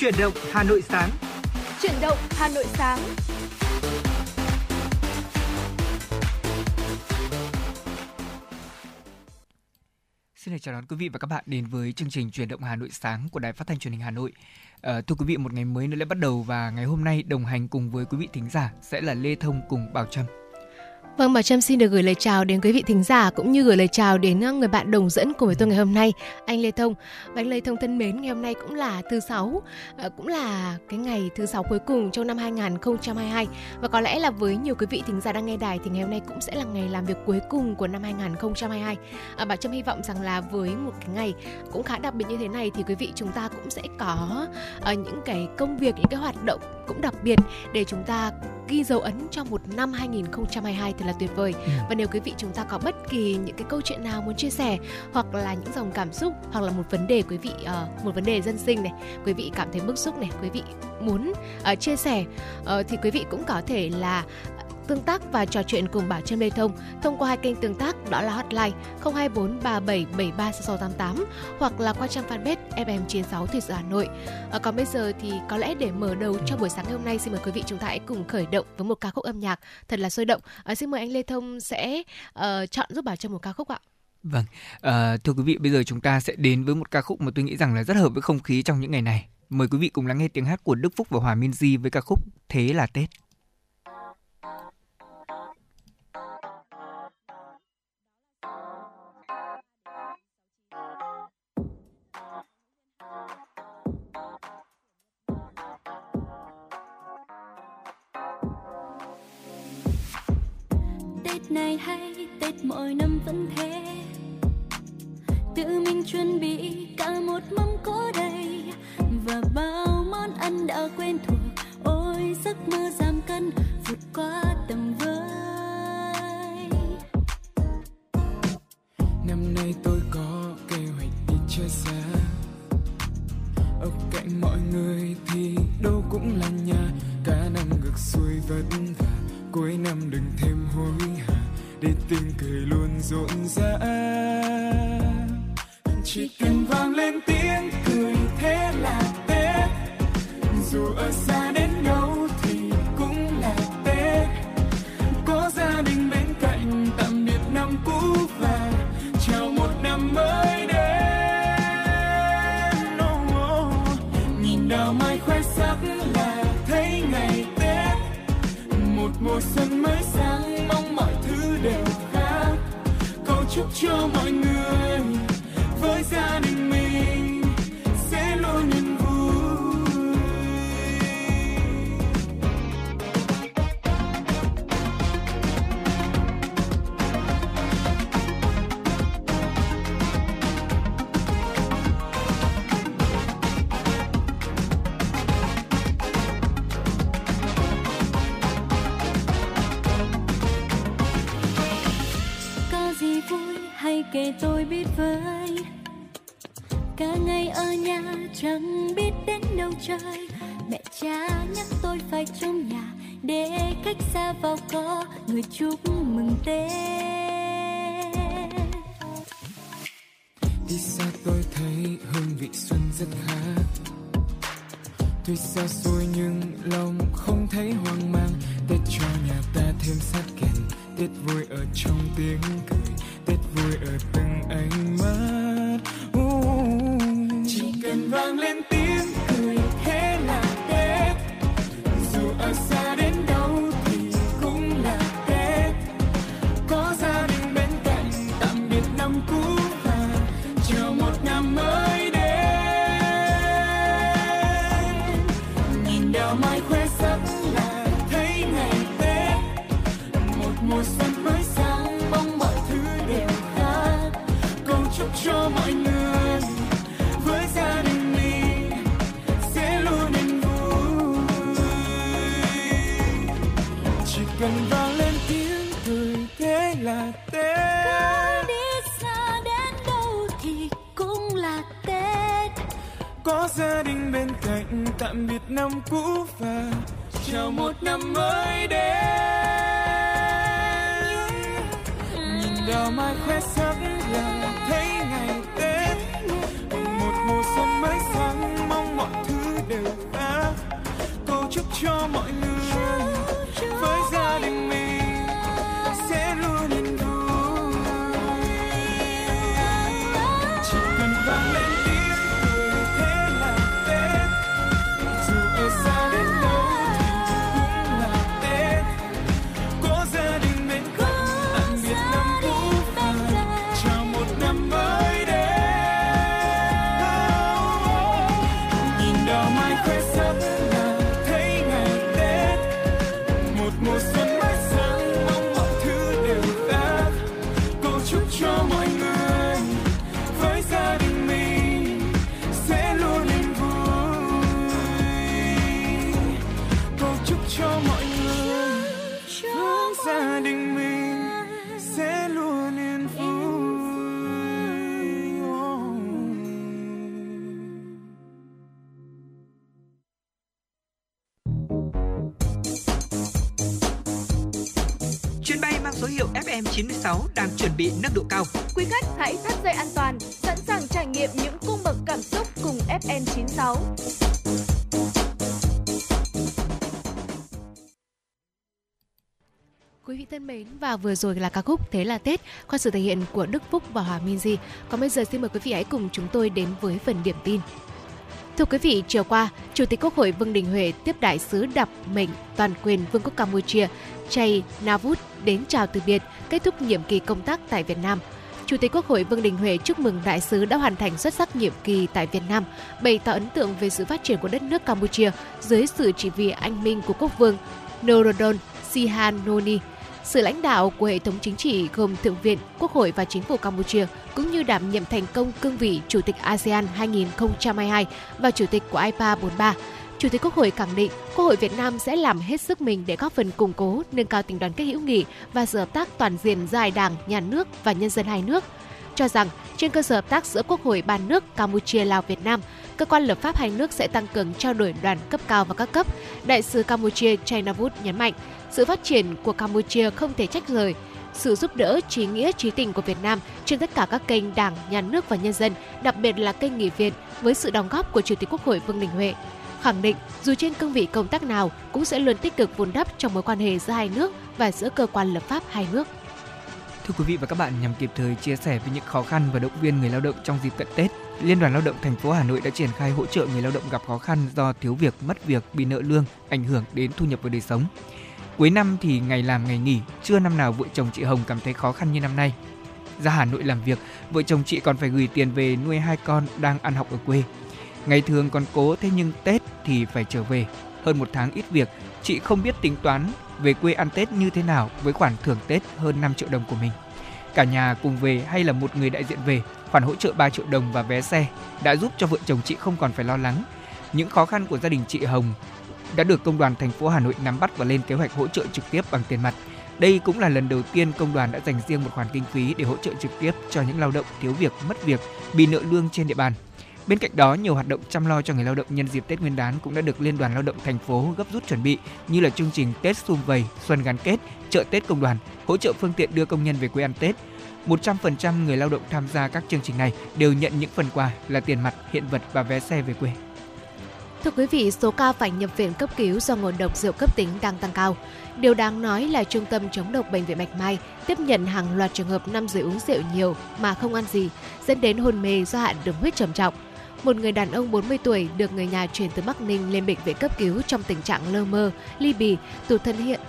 Chuyển động Hà Nội sáng. Chuyển động Hà Nội sáng. Xin chào đón quý vị và các bạn đến với chương trình Chuyển động Hà Nội sáng của Đài Phát thanh Truyền hình Hà Nội. À, thưa quý vị, một ngày mới nữa lại bắt đầu và ngày hôm nay đồng hành cùng với quý vị thính giả sẽ là Lê Thông cùng Bảo Trâm. Vâng, Bảo Trâm xin được gửi lời chào đến quý vị thính giả cũng như gửi lời chào đến ờ, người bạn đồng dẫn cùng với tôi ngày hôm nay, anh Lê Thông. Và anh Lê Thông thân mến, ngày hôm nay cũng là thứ sáu, ờ, cũng là cái ngày thứ sáu cuối cùng trong năm 2022 và có lẽ là với nhiều quý vị thính giả đang nghe đài thì ngày hôm nay cũng sẽ là ngày làm việc cuối cùng của năm 2022. À, Bảo Trâm hy vọng rằng là với một cái ngày cũng khá đặc biệt như thế này thì quý vị chúng ta cũng sẽ có uh, những cái công việc, những cái hoạt động cũng đặc biệt để chúng ta ghi dấu ấn cho một năm 2022 thật là tuyệt vời. Ừ. Và nếu quý vị chúng ta có bất kỳ những cái câu chuyện nào muốn chia sẻ hoặc là những dòng cảm xúc hoặc là một vấn đề quý vị uh, một vấn đề dân sinh này, quý vị cảm thấy bức xúc này, quý vị muốn uh, chia sẻ uh, thì quý vị cũng có thể là tương tác và trò chuyện cùng Bảo Trâm Lê Thông thông qua hai kênh tương tác đó là hotline 024 3773 6688 hoặc là qua trang fanpage FM96 Thủy sự Hà Nội. À, còn bây giờ thì có lẽ để mở đầu cho buổi sáng ngày hôm nay xin mời quý vị chúng ta hãy cùng khởi động với một ca khúc âm nhạc thật là sôi động. À, xin mời anh Lê Thông sẽ uh, chọn giúp Bảo Trâm một ca khúc ạ. Vâng, à, thưa quý vị, bây giờ chúng ta sẽ đến với một ca khúc mà tôi nghĩ rằng là rất hợp với không khí trong những ngày này. Mời quý vị cùng lắng nghe tiếng hát của Đức Phúc và Hòa Minh Di với ca khúc Thế là Tết. Này hay, tết mỗi năm vẫn thế tự mình chuẩn bị cả một mâm cỗ đầy, và bao món ăn đã quen thuộc ôi, giấc mơ dài. Chúc mừng tết. Đi xa tôi thấy hương vị xuân rất khác tuy xa xôi nhưng lòng không thấy hoang mang. Tết cho nhà ta thêm sát kèn. Tết vui ở trong tiếng cười. Tết vui ở từng ánh mắt. Uh, chỉ cần vang lên tạm biệt năm cũ và chào một năm mới đến. Nhìn đào mai khoe sắc là thấy ngày tết. Một mùa xuân mới sáng, mong mọi thứ đều đã. Cầu chúc cho mọi người và vừa rồi là ca khúc Thế là Tết qua sự thể hiện của Đức Phúc và Hòa Minzy. Còn bây giờ xin mời quý vị hãy cùng chúng tôi đến với phần điểm tin. Thưa quý vị, chiều qua, Chủ tịch Quốc hội Vương Đình Huệ tiếp đại sứ đặc mệnh toàn quyền Vương quốc Campuchia Chay Navut đến chào từ biệt, kết thúc nhiệm kỳ công tác tại Việt Nam. Chủ tịch Quốc hội Vương Đình Huệ chúc mừng đại sứ đã hoàn thành xuất sắc nhiệm kỳ tại Việt Nam, bày tỏ ấn tượng về sự phát triển của đất nước Campuchia dưới sự chỉ huy anh minh của quốc vương Norodom Sihanouni sự lãnh đạo của hệ thống chính trị gồm Thượng viện, Quốc hội và Chính phủ Campuchia cũng như đảm nhiệm thành công cương vị Chủ tịch ASEAN 2022 và Chủ tịch của IPA 43. Chủ tịch Quốc hội khẳng định Quốc hội Việt Nam sẽ làm hết sức mình để góp phần củng cố, nâng cao tình đoàn kết hữu nghị và sự hợp tác toàn diện giữa hai đảng, nhà nước và nhân dân hai nước. Cho rằng trên cơ sở hợp tác giữa Quốc hội ba nước Campuchia, Lào, Việt Nam, cơ quan lập pháp hai nước sẽ tăng cường trao đổi đoàn cấp cao và các cấp. Đại sứ Campuchia Chainavut nhấn mạnh, sự phát triển của Campuchia không thể trách rời sự giúp đỡ trí nghĩa trí tình của Việt Nam trên tất cả các kênh Đảng, Nhà nước và nhân dân, đặc biệt là kênh Nghị viện với sự đóng góp của Chủ tịch Quốc hội Vương Đình Huệ. Khẳng định dù trên cương vị công tác nào cũng sẽ luôn tích cực vun đắp trong mối quan hệ giữa hai nước và giữa cơ quan lập pháp hai nước. Thưa quý vị và các bạn, nhằm kịp thời chia sẻ với những khó khăn và động viên người lao động trong dịp cận Tết, Liên đoàn Lao động thành phố Hà Nội đã triển khai hỗ trợ người lao động gặp khó khăn do thiếu việc, mất việc, bị nợ lương, ảnh hưởng đến thu nhập và đời sống. Cuối năm thì ngày làm ngày nghỉ, chưa năm nào vợ chồng chị Hồng cảm thấy khó khăn như năm nay. Ra Hà Nội làm việc, vợ chồng chị còn phải gửi tiền về nuôi hai con đang ăn học ở quê. Ngày thường còn cố thế nhưng Tết thì phải trở về. Hơn một tháng ít việc, chị không biết tính toán về quê ăn Tết như thế nào với khoản thưởng Tết hơn 5 triệu đồng của mình. Cả nhà cùng về hay là một người đại diện về, khoản hỗ trợ 3 triệu đồng và vé xe đã giúp cho vợ chồng chị không còn phải lo lắng. Những khó khăn của gia đình chị Hồng đã được công đoàn thành phố Hà Nội nắm bắt và lên kế hoạch hỗ trợ trực tiếp bằng tiền mặt. Đây cũng là lần đầu tiên công đoàn đã dành riêng một khoản kinh phí để hỗ trợ trực tiếp cho những lao động thiếu việc, mất việc, bị nợ lương trên địa bàn. Bên cạnh đó, nhiều hoạt động chăm lo cho người lao động nhân dịp Tết Nguyên đán cũng đã được Liên đoàn Lao động thành phố gấp rút chuẩn bị như là chương trình Tết xung vầy, xuân gắn kết, chợ Tết công đoàn, hỗ trợ phương tiện đưa công nhân về quê ăn Tết. 100% người lao động tham gia các chương trình này đều nhận những phần quà là tiền mặt, hiện vật và vé xe về quê. Thưa quý vị, số ca phải nhập viện cấp cứu do ngộ độc rượu cấp tính đang tăng cao. Điều đáng nói là Trung tâm chống độc Bệnh viện Bạch Mai tiếp nhận hàng loạt trường hợp nam giới uống rượu nhiều mà không ăn gì, dẫn đến hôn mê do hạn đường huyết trầm trọng. Một người đàn ông 40 tuổi được người nhà chuyển từ Bắc Ninh lên bệnh viện cấp cứu trong tình trạng lơ mơ, ly bì, tụt thân hiện,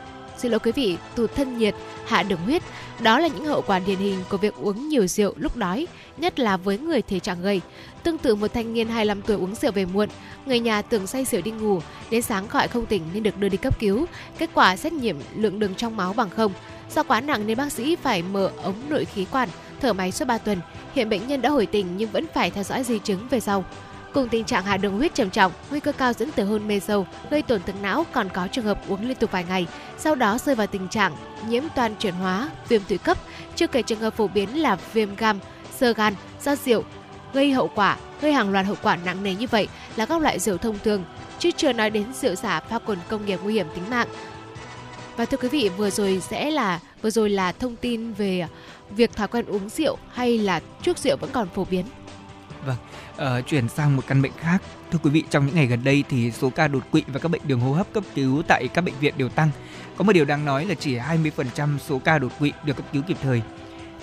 xin lỗi quý vị, tụt thân nhiệt, hạ đường huyết. Đó là những hậu quả điển hình của việc uống nhiều rượu lúc đói, nhất là với người thể trạng gầy. Tương tự một thanh niên 25 tuổi uống rượu về muộn, người nhà tưởng say rượu đi ngủ, đến sáng gọi không tỉnh nên được đưa đi cấp cứu. Kết quả xét nghiệm lượng đường trong máu bằng không. Do quá nặng nên bác sĩ phải mở ống nội khí quản, thở máy suốt 3 tuần. Hiện bệnh nhân đã hồi tỉnh nhưng vẫn phải theo dõi di chứng về sau. Cùng tình trạng hạ đường huyết trầm trọng, nguy cơ cao dẫn tới hôn mê sâu, gây tổn thương não còn có trường hợp uống liên tục vài ngày, sau đó rơi vào tình trạng nhiễm toàn chuyển hóa, viêm tụy cấp, chưa kể trường hợp phổ biến là viêm gan, sơ gan do rượu gây hậu quả, gây hàng loạt hậu quả nặng nề như vậy là các loại rượu thông thường, chứ chưa nói đến rượu giả pha cồn công nghiệp nguy hiểm tính mạng. Và thưa quý vị, vừa rồi sẽ là vừa rồi là thông tin về việc thói quen uống rượu hay là chuốc rượu vẫn còn phổ biến. Vâng, uh, chuyển sang một căn bệnh khác. Thưa quý vị, trong những ngày gần đây thì số ca đột quỵ và các bệnh đường hô hấp cấp cứu tại các bệnh viện đều tăng. Có một điều đáng nói là chỉ 20% số ca đột quỵ được cấp cứu kịp thời.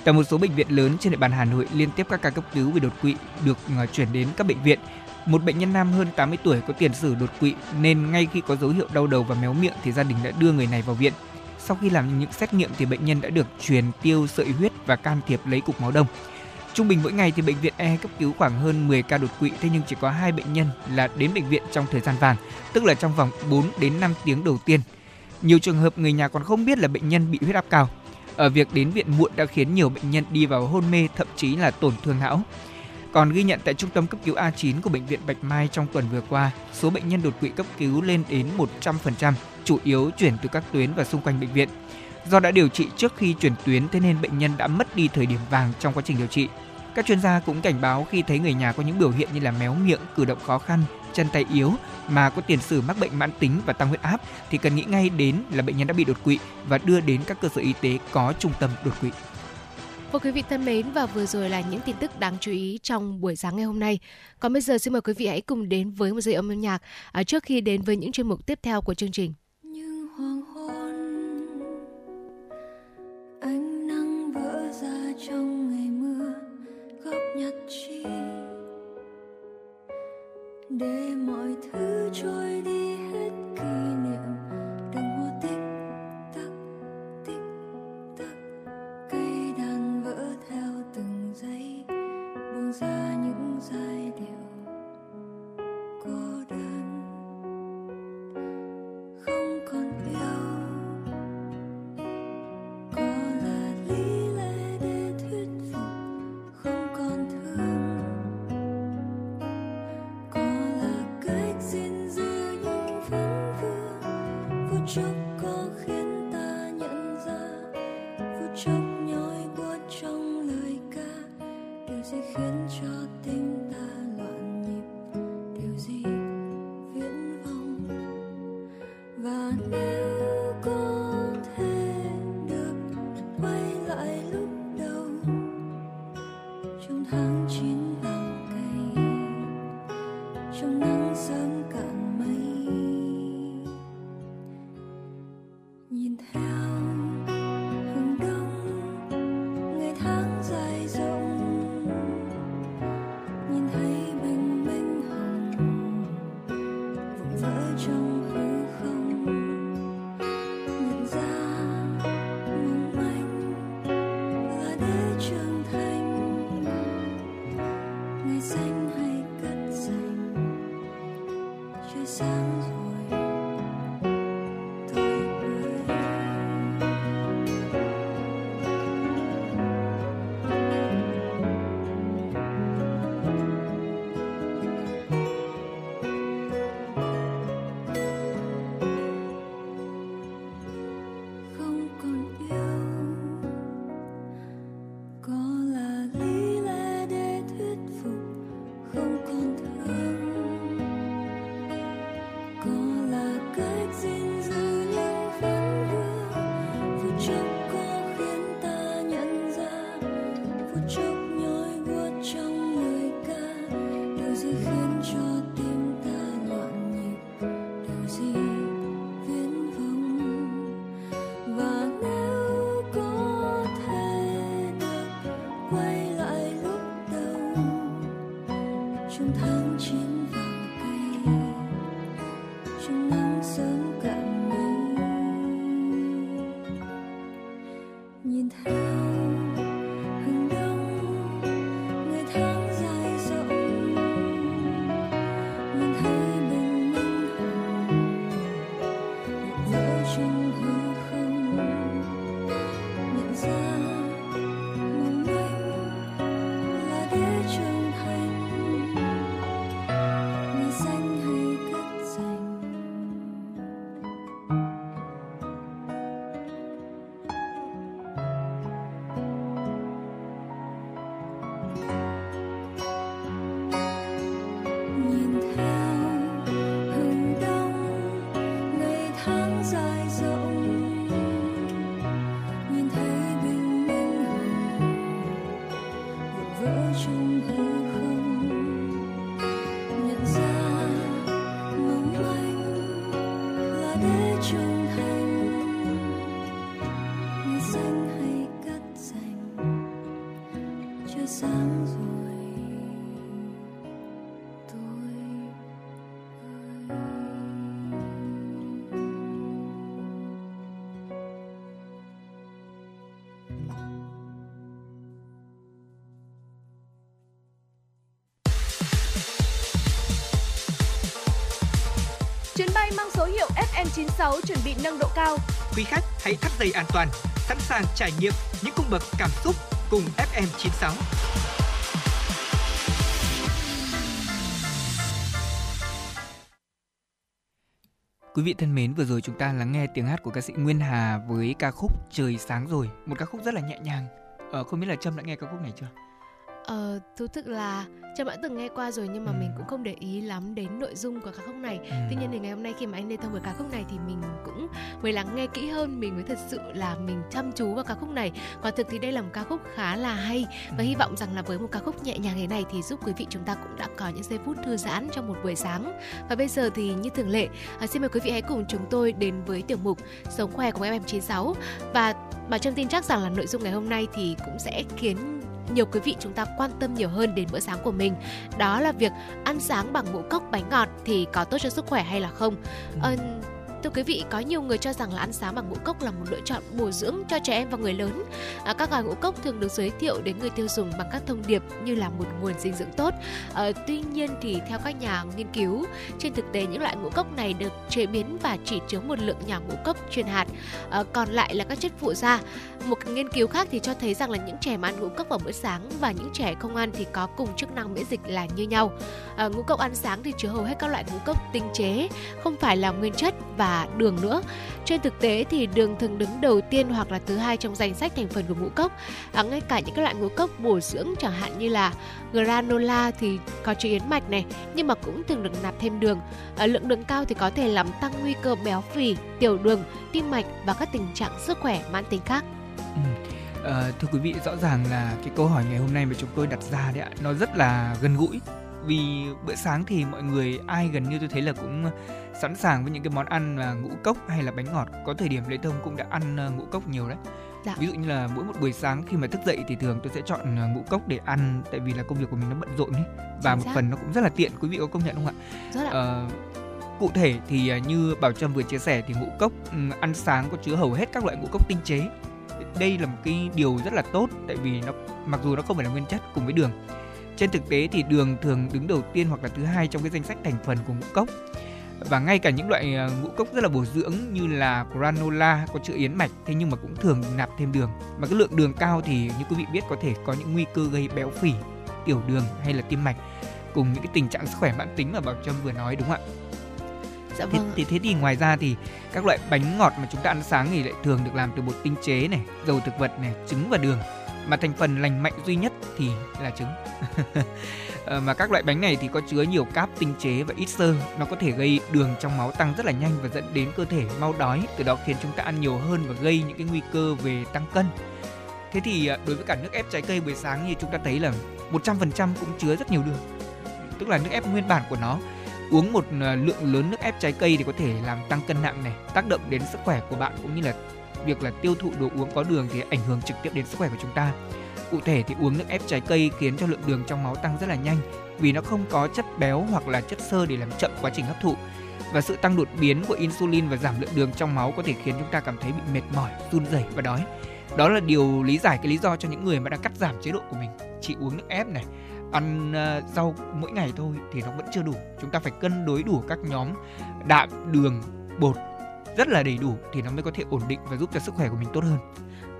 Tại một số bệnh viện lớn trên địa bàn Hà Nội liên tiếp các ca cấp cứu vì đột quỵ được ờ, chuyển đến các bệnh viện. Một bệnh nhân nam hơn 80 tuổi có tiền sử đột quỵ nên ngay khi có dấu hiệu đau đầu và méo miệng thì gia đình đã đưa người này vào viện. Sau khi làm những xét nghiệm thì bệnh nhân đã được truyền tiêu sợi huyết và can thiệp lấy cục máu đông. Trung bình mỗi ngày thì bệnh viện E cấp cứu khoảng hơn 10 ca đột quỵ thế nhưng chỉ có hai bệnh nhân là đến bệnh viện trong thời gian vàng, tức là trong vòng 4 đến 5 tiếng đầu tiên. Nhiều trường hợp người nhà còn không biết là bệnh nhân bị huyết áp cao. Ở việc đến viện muộn đã khiến nhiều bệnh nhân đi vào hôn mê thậm chí là tổn thương não. Còn ghi nhận tại trung tâm cấp cứu A9 của bệnh viện Bạch Mai trong tuần vừa qua, số bệnh nhân đột quỵ cấp cứu lên đến 100%, chủ yếu chuyển từ các tuyến và xung quanh bệnh viện. Do đã điều trị trước khi chuyển tuyến thế nên bệnh nhân đã mất đi thời điểm vàng trong quá trình điều trị. Các chuyên gia cũng cảnh báo khi thấy người nhà có những biểu hiện như là méo miệng, cử động khó khăn, chân tay yếu mà có tiền sử mắc bệnh mãn tính và tăng huyết áp thì cần nghĩ ngay đến là bệnh nhân đã bị đột quỵ và đưa đến các cơ sở y tế có trung tâm đột quỵ. Vâng quý vị thân mến và vừa rồi là những tin tức đáng chú ý trong buổi sáng ngày hôm nay. Còn bây giờ xin mời quý vị hãy cùng đến với một giây âm nhạc à, trước khi đến với những chuyên mục tiếp theo của chương trình. Góc nhặt FM96 chuẩn bị nâng độ cao. Quý khách hãy thắt dây an toàn, sẵn sàng trải nghiệm những cung bậc cảm xúc cùng FM96. Quý vị thân mến, vừa rồi chúng ta lắng nghe tiếng hát của ca sĩ Nguyên Hà với ca khúc Trời sáng rồi, một ca khúc rất là nhẹ nhàng. Ờ, không biết là Trâm đã nghe ca khúc này chưa? Ờ, thú thực là Trâm đã từng nghe qua rồi nhưng mà ừ. mình cũng không để ý lắm đến nội dung của ca khúc này. Ừ. Tuy nhiên thì ngày hôm nay khi mà anh Lê Thông với ca khúc này thì mình cũng mới lắng nghe kỹ hơn, mình mới thật sự là mình chăm chú vào ca khúc này. Quả thực thì đây là một ca khúc khá là hay và ừ. hy vọng rằng là với một ca khúc nhẹ nhàng thế này thì giúp quý vị chúng ta cũng đã có những giây phút thư giãn trong một buổi sáng. Và bây giờ thì như thường lệ, à, xin mời quý vị hãy cùng chúng tôi đến với tiểu mục Sống khỏe của FM96 và bà Trâm tin chắc rằng là nội dung ngày hôm nay thì cũng sẽ khiến nhiều quý vị chúng ta quan tâm nhiều hơn đến bữa sáng của mình. Đó là việc ăn sáng bằng ngũ cốc bánh ngọt thì có tốt cho sức khỏe hay là không? Ờ, Thưa quý vị, có nhiều người cho rằng là ăn sáng bằng ngũ cốc là một lựa chọn bổ dưỡng cho trẻ em và người lớn. À, các gói ngũ cốc thường được giới thiệu đến người tiêu dùng bằng các thông điệp như là một nguồn dinh dưỡng tốt. À, tuy nhiên thì theo các nhà nghiên cứu, trên thực tế những loại ngũ cốc này được chế biến và chỉ chứa một lượng nhỏ ngũ cốc chuyên hạt, à, còn lại là các chất phụ gia. Một nghiên cứu khác thì cho thấy rằng là những trẻ mà ăn ngũ cốc vào bữa sáng và những trẻ không ăn thì có cùng chức năng miễn dịch là như nhau. À, ngũ cốc ăn sáng thì chứa hầu hết các loại ngũ cốc tinh chế, không phải là nguyên chất và và đường nữa. Trên thực tế thì đường thường đứng đầu tiên hoặc là thứ hai trong danh sách thành phần của ngũ cốc. À, ngay cả những các loại ngũ cốc bổ dưỡng chẳng hạn như là granola thì có chứa yến mạch này nhưng mà cũng thường được nạp thêm đường. À, lượng đường cao thì có thể làm tăng nguy cơ béo phì, tiểu đường, tim mạch và các tình trạng sức khỏe mãn tính khác. Ừ. À, thưa quý vị rõ ràng là cái câu hỏi ngày hôm nay mà chúng tôi đặt ra đấy ạ nó rất là gần gũi vì bữa sáng thì mọi người ai gần như tôi thấy là cũng sẵn sàng với những cái món ăn là ngũ cốc hay là bánh ngọt có thời điểm lễ thông cũng đã ăn ờ, ngũ cốc nhiều đấy Dạ. ví dụ như là mỗi một buổi sáng khi mà thức dậy thì thường tôi sẽ chọn ờ, ngũ cốc để ăn tại vì là công việc của mình nó bận rộn ấy và Chính một xác. phần nó cũng rất là tiện quý vị có công nhận không ạ rất ạ. Ờ, cụ thể thì ờ, như bảo trâm vừa chia sẻ thì ngũ cốc ăn sáng có chứa hầu hết các loại ngũ cốc tinh chế đây là một cái điều rất là tốt tại vì nó mặc dù nó không phải là nguyên chất cùng với đường trên thực tế thì đường thường đứng đầu tiên hoặc là thứ hai trong cái danh sách thành phần của ngũ cốc và ngay cả những loại ờ, ngũ cốc rất là bổ dưỡng như là granola có chứa yến mạch thế nhưng mà cũng thường nạp thêm đường mà cái lượng đường cao thì như quý vị biết có thể có những nguy cơ gây béo phì tiểu đường hay là tim mạch cùng những cái tình trạng sức khỏe mãn tính mà bảo trâm vừa nói đúng không ạ Dạ vâng. Thế, thế thì ngoài ra thì các loại bánh ngọt mà chúng ta ăn sáng thì lại thường được làm từ bột tinh chế này, dầu thực vật này, trứng và đường. Mà thành phần lành mạnh duy nhất thì là trứng. Ờ, mà các loại bánh này thì có chứa nhiều cáp tinh chế và ít xơ. Nó có thể gây đường trong máu tăng rất là nhanh và dẫn đến cơ thể mau đói, từ đó khiến chúng ta ăn nhiều hơn và gây những cái nguy cơ về tăng cân. Thế thì à, đối với cả nước ép trái cây buổi sáng như chúng ta thấy là 100% cũng chứa rất nhiều đường. Tức là nước ép nguyên bản của nó, uống một à, lượng lớn nước ép trái cây thì có thể làm tăng cân nặng này, tác động đến sức khỏe của bạn cũng như là việc là tiêu thụ đồ uống có đường thì ảnh hưởng trực tiếp đến sức khỏe của chúng ta Cụ thể thì uống nước ép trái cây khiến cho lượng đường trong máu tăng rất là nhanh vì nó không có chất béo hoặc là chất xơ để làm chậm quá trình hấp thụ. Và sự tăng đột biến của insulin và giảm lượng đường trong máu có thể khiến chúng ta cảm thấy bị mệt mỏi, run rẩy và đói. Đó là điều lý giải cái lý do cho những người mà đang cắt giảm chế độ của mình. Chỉ uống nước ép này, ăn ờ, rau mỗi ngày thôi thì nó vẫn chưa đủ. Chúng ta phải cân đối đủ các nhóm đạm, đường, bột rất là đầy đủ thì nó mới có thể ổn định và giúp cho sức khỏe của mình tốt hơn.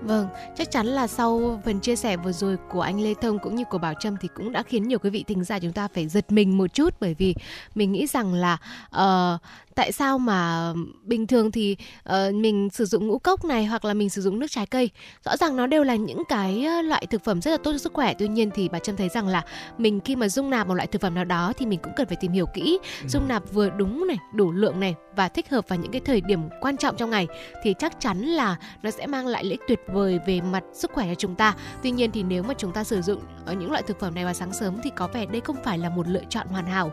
Vâng, chắc chắn là sau phần chia sẻ vừa rồi của anh Lê Thông cũng như của Bảo Trâm thì cũng đã khiến nhiều quý vị thính giả chúng ta phải giật mình một chút bởi vì mình nghĩ rằng là uh, tại sao mà bình thường thì uh, mình sử dụng ngũ cốc này hoặc là mình sử dụng nước trái cây? Rõ ràng nó đều là những cái ờ, loại thực phẩm rất là tốt cho sức khỏe. Tuy nhiên thì bà trâm thấy rằng là mình khi mà dung nạp một loại thực phẩm nào đó thì mình cũng cần phải tìm hiểu kỹ. Ừ. dung nạp vừa đúng này đủ lượng này và thích hợp vào những cái thời điểm quan trọng trong ngày thì chắc chắn là nó sẽ mang lại lợi ích tuyệt vời về mặt sức khỏe cho chúng ta. Tuy nhiên thì nếu mà chúng ta sử dụng những loại thực phẩm này vào sáng sớm thì có vẻ đây không phải là một lựa chọn hoàn hảo.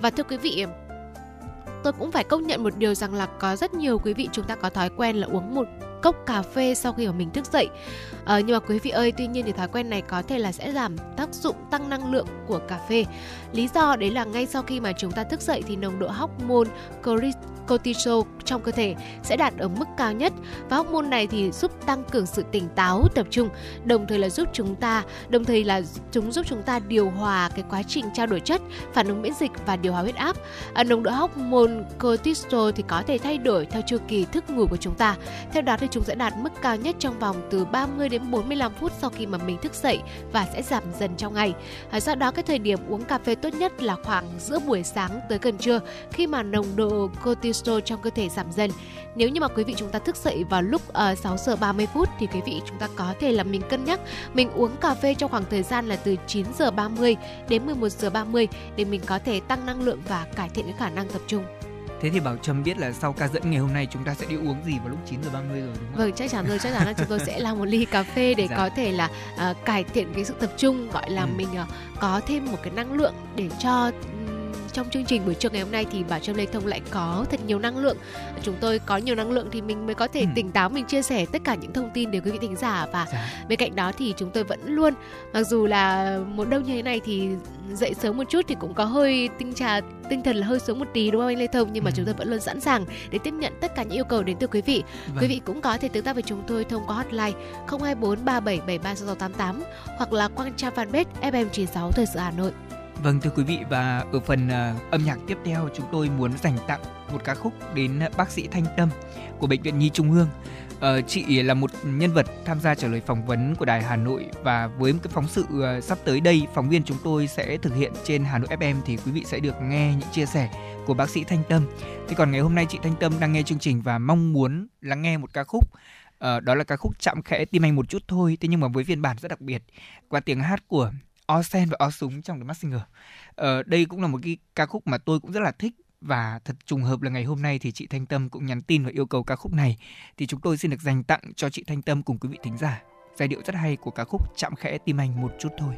Và thưa quý vị tôi cũng phải công nhận một điều rằng là có rất nhiều quý vị chúng ta có thói quen là uống một cốc cà phê sau khi mà mình thức dậy. À, nhưng mà quý vị ơi tuy nhiên thì thói quen này có thể là sẽ giảm tác dụng tăng năng lượng của cà phê. Lý do đấy là ngay sau khi mà chúng ta thức dậy thì nồng độ hormone cortisol trong cơ thể sẽ đạt ở mức cao nhất và hormone này thì giúp tăng cường sự tỉnh táo, tập trung, đồng thời là giúp chúng ta, đồng thời là chúng giúp chúng ta điều hòa cái quá trình trao đổi chất, phản ứng miễn dịch và điều hòa huyết áp. À, nồng độ hormone cortisol thì có thể thay đổi theo chu kỳ thức ngủ của chúng ta. Theo đó thì chúng sẽ đạt mức cao nhất trong vòng từ 30 đến 45 phút sau khi mà mình thức dậy và sẽ giảm dần trong ngày. À, do đó cái thời điểm uống cà phê tốt nhất là khoảng giữa buổi sáng tới gần trưa khi mà nồng độ cortisol cortisol trong cơ thể giảm dần. Nếu như mà quý vị chúng ta thức dậy vào lúc uh, 6 giờ 30 phút thì quý vị chúng ta có thể là mình cân nhắc mình uống cà phê trong khoảng thời gian là từ 9 giờ 30 đến 11 giờ 30 để mình có thể tăng năng lượng và cải thiện cái khả năng tập trung. Thế thì Bảo Trâm biết là sau ca dẫn ngày hôm nay chúng ta sẽ đi uống gì vào lúc 9 giờ 30 rồi đúng không? Vâng, chắc chắn rồi, chắc chắn là chúng tôi sẽ làm một ly cà phê để dạ. có thể là uh, cải thiện cái sự tập trung gọi là ừ. mình uh, có thêm một cái năng lượng để cho trong chương trình buổi trưa ngày hôm nay thì Bảo Trâm Lê Thông lại có thật nhiều năng lượng. Chúng tôi có nhiều năng lượng thì mình mới có thể ừ. tỉnh táo mình chia sẻ tất cả những thông tin đến quý vị thính giả và dạ. bên cạnh đó thì chúng tôi vẫn luôn mặc dù là một đông như thế này thì dậy sớm một chút thì cũng có hơi tinh trà tinh thần là hơi xuống một tí đúng không anh Lê Thông nhưng mà ừ. chúng tôi vẫn luôn sẵn sàng để tiếp nhận tất cả những yêu cầu đến từ quý vị. Vâng. Quý vị cũng có thể tương tác với chúng tôi thông qua hotline 024 3773 6688 hoặc là qua trang fanpage FM96 Thời sự Hà Nội. Vâng thưa quý vị và ở phần uh, âm nhạc tiếp theo chúng tôi muốn dành tặng một ca khúc đến bác sĩ Thanh Tâm của bệnh viện Nhi Trung ương. Uh, chị là một nhân vật tham gia trả lời phỏng vấn của đài Hà Nội và với một cái phóng sự uh, sắp tới đây phóng viên chúng tôi sẽ thực hiện trên Hà Nội FM thì quý vị sẽ được nghe những chia sẻ của bác sĩ Thanh Tâm. Thì còn ngày hôm nay chị Thanh Tâm đang nghe chương trình và mong muốn lắng nghe một ca khúc uh, đó là ca khúc chạm khẽ tim anh một chút thôi thế nhưng mà với phiên bản rất đặc biệt qua tiếng hát của o sen và o súng trong The Masked Singer. Ờ, đây cũng là một cái ca khúc mà tôi cũng rất là thích và thật trùng hợp là ngày hôm nay thì chị Thanh Tâm cũng nhắn tin và yêu cầu ca khúc này thì chúng tôi xin được dành tặng cho chị Thanh Tâm cùng quý vị thính giả. Giai điệu rất hay của ca khúc Chạm khẽ tim anh một chút thôi.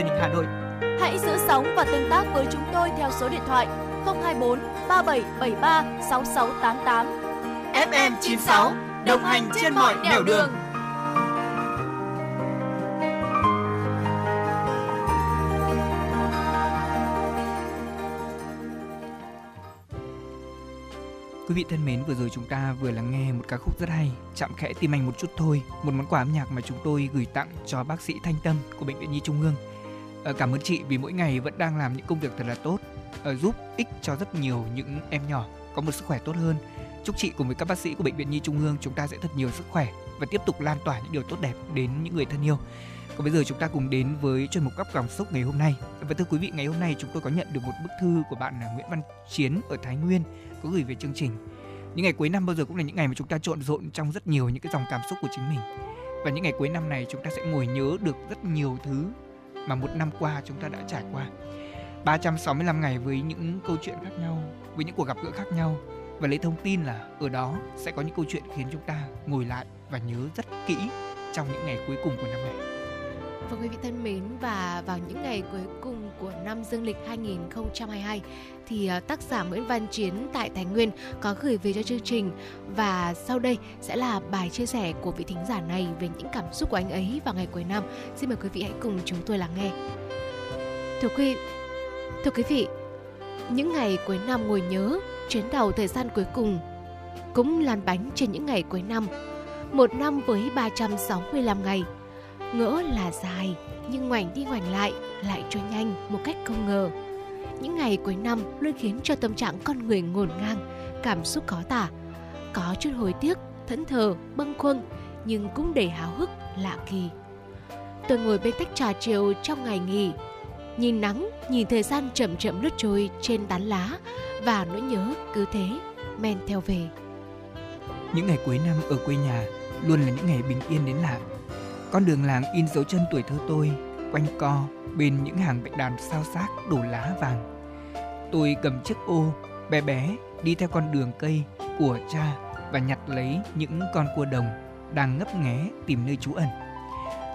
Truyền hình Hà Nội. Hãy giữ sóng và tương tác với chúng tôi theo số điện thoại 024 3773 6688. FM 96 đồng hành trên mọi nẻo đường. Quý vị thân mến, vừa rồi chúng ta vừa lắng nghe một ca khúc rất hay, chạm khẽ tim anh một chút thôi, một món quà âm nhạc mà chúng tôi gửi tặng cho bác sĩ Thanh Tâm của bệnh viện Nhi Trung ương. Ờ, cảm ơn chị vì mỗi ngày vẫn đang làm những công việc thật là tốt, ờ, giúp ích cho rất nhiều những em nhỏ có một sức khỏe tốt hơn. Chúc chị cùng với các bác sĩ của bệnh viện Nhi Trung ương chúng ta sẽ thật nhiều sức khỏe và tiếp tục lan tỏa những điều tốt đẹp đến những người thân yêu. Còn bây giờ chúng ta cùng đến với chuyên mục góc cảm xúc ngày hôm nay. Và thưa quý vị, ngày hôm nay chúng tôi có nhận được một bức thư của bạn Nguyễn Văn Chiến ở Thái Nguyên có gửi về chương trình. Những ngày cuối năm bao giờ cũng là những ngày mà chúng ta trộn rộn trong rất nhiều những cái dòng cảm xúc của chính mình. Và những ngày cuối năm này chúng ta sẽ ngồi nhớ được rất nhiều thứ mà một năm qua chúng ta đã trải qua. 365 ngày với những câu chuyện khác nhau, với những cuộc gặp gỡ khác nhau và lấy thông tin là ở đó sẽ có những câu chuyện khiến chúng ta ngồi lại và nhớ rất kỹ trong những ngày cuối cùng của năm này. Vâng quý vị thân mến và vào những ngày cuối cùng của năm dương lịch 2022 thì à, tác giả Nguyễn Văn Chiến tại Thái Nguyên có gửi về cho chương trình và sau đây sẽ là bài chia sẻ của vị thính giả này về những cảm xúc của anh ấy vào ngày cuối năm. Xin mời quý vị hãy cùng chúng tôi lắng nghe. Thưa quý Thưa quý vị, những ngày cuối năm ngồi nhớ chuyến tàu thời gian cuối cùng cũng lăn bánh trên những ngày cuối năm. Một năm với 365 ngày – ngỡ là dài, nhưng ngoảnh đi ngoảnh lại lại trôi nhanh một cách không ngờ. Những ngày cuối năm luôn khiến cho tâm trạng con người ngổn ngang, cảm xúc khó tả. Có chút hối tiếc, thẫn thờ, bâng khuâng, nhưng cũng đầy háo hức, lạ kỳ. Tôi ngồi bên tách trà chiều trong ngày nghỉ, nhìn nắng, nhìn thời gian chậm chậm lướt trôi trên tán lá và nỗi nhớ cứ thế men theo về. Những ngày cuối năm ở quê nhà luôn là những ngày bình yên đến lạ con đường làng in dấu chân tuổi thơ tôi, quanh co bên những hàng bạch đàn sao xác đổ lá vàng. Tôi cầm chiếc ô bé bé đi theo con đường cây của cha và nhặt lấy những con cua đồng đang ngấp nghé tìm nơi trú ẩn.